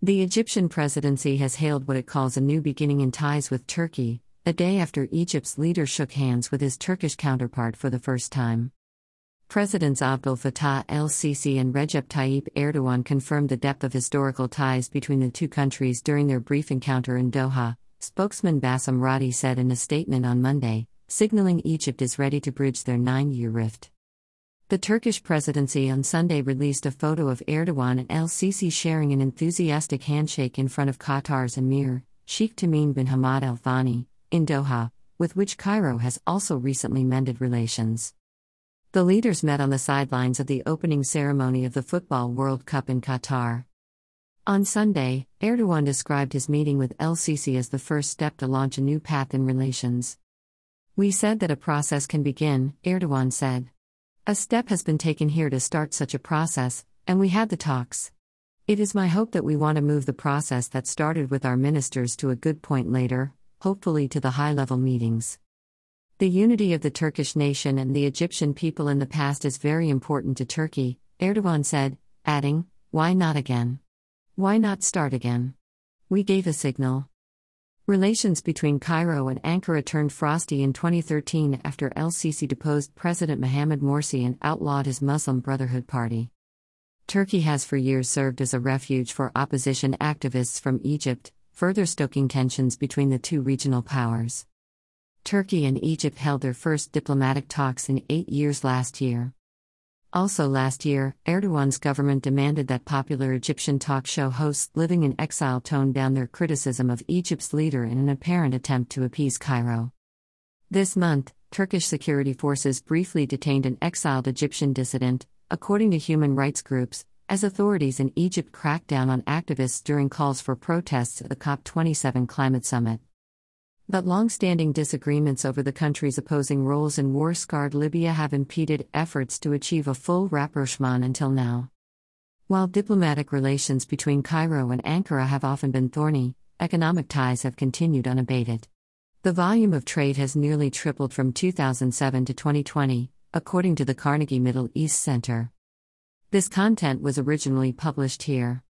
The Egyptian presidency has hailed what it calls a new beginning in ties with Turkey, a day after Egypt's leader shook hands with his Turkish counterpart for the first time. Presidents Abdel Fattah el Sisi and Recep Tayyip Erdogan confirmed the depth of historical ties between the two countries during their brief encounter in Doha, spokesman Bassem Radi said in a statement on Monday, signaling Egypt is ready to bridge their nine year rift. The Turkish presidency on Sunday released a photo of Erdogan and El Sisi sharing an enthusiastic handshake in front of Qatar's emir, Sheikh Tamim bin Hamad Al Thani, in Doha, with which Cairo has also recently mended relations. The leaders met on the sidelines of the opening ceremony of the Football World Cup in Qatar. On Sunday, Erdogan described his meeting with El Sisi as the first step to launch a new path in relations. We said that a process can begin, Erdogan said. A step has been taken here to start such a process, and we had the talks. It is my hope that we want to move the process that started with our ministers to a good point later, hopefully to the high level meetings. The unity of the Turkish nation and the Egyptian people in the past is very important to Turkey, Erdogan said, adding, Why not again? Why not start again? We gave a signal. Relations between Cairo and Ankara turned frosty in 2013 after El Sisi deposed President Mohamed Morsi and outlawed his Muslim Brotherhood Party. Turkey has for years served as a refuge for opposition activists from Egypt, further stoking tensions between the two regional powers. Turkey and Egypt held their first diplomatic talks in eight years last year. Also last year, Erdogan's government demanded that popular Egyptian talk show hosts living in exile tone down their criticism of Egypt's leader in an apparent attempt to appease Cairo. This month, Turkish security forces briefly detained an exiled Egyptian dissident, according to human rights groups, as authorities in Egypt cracked down on activists during calls for protests at the COP27 climate summit. But long standing disagreements over the country's opposing roles in war scarred Libya have impeded efforts to achieve a full rapprochement until now. While diplomatic relations between Cairo and Ankara have often been thorny, economic ties have continued unabated. The volume of trade has nearly tripled from 2007 to 2020, according to the Carnegie Middle East Center. This content was originally published here.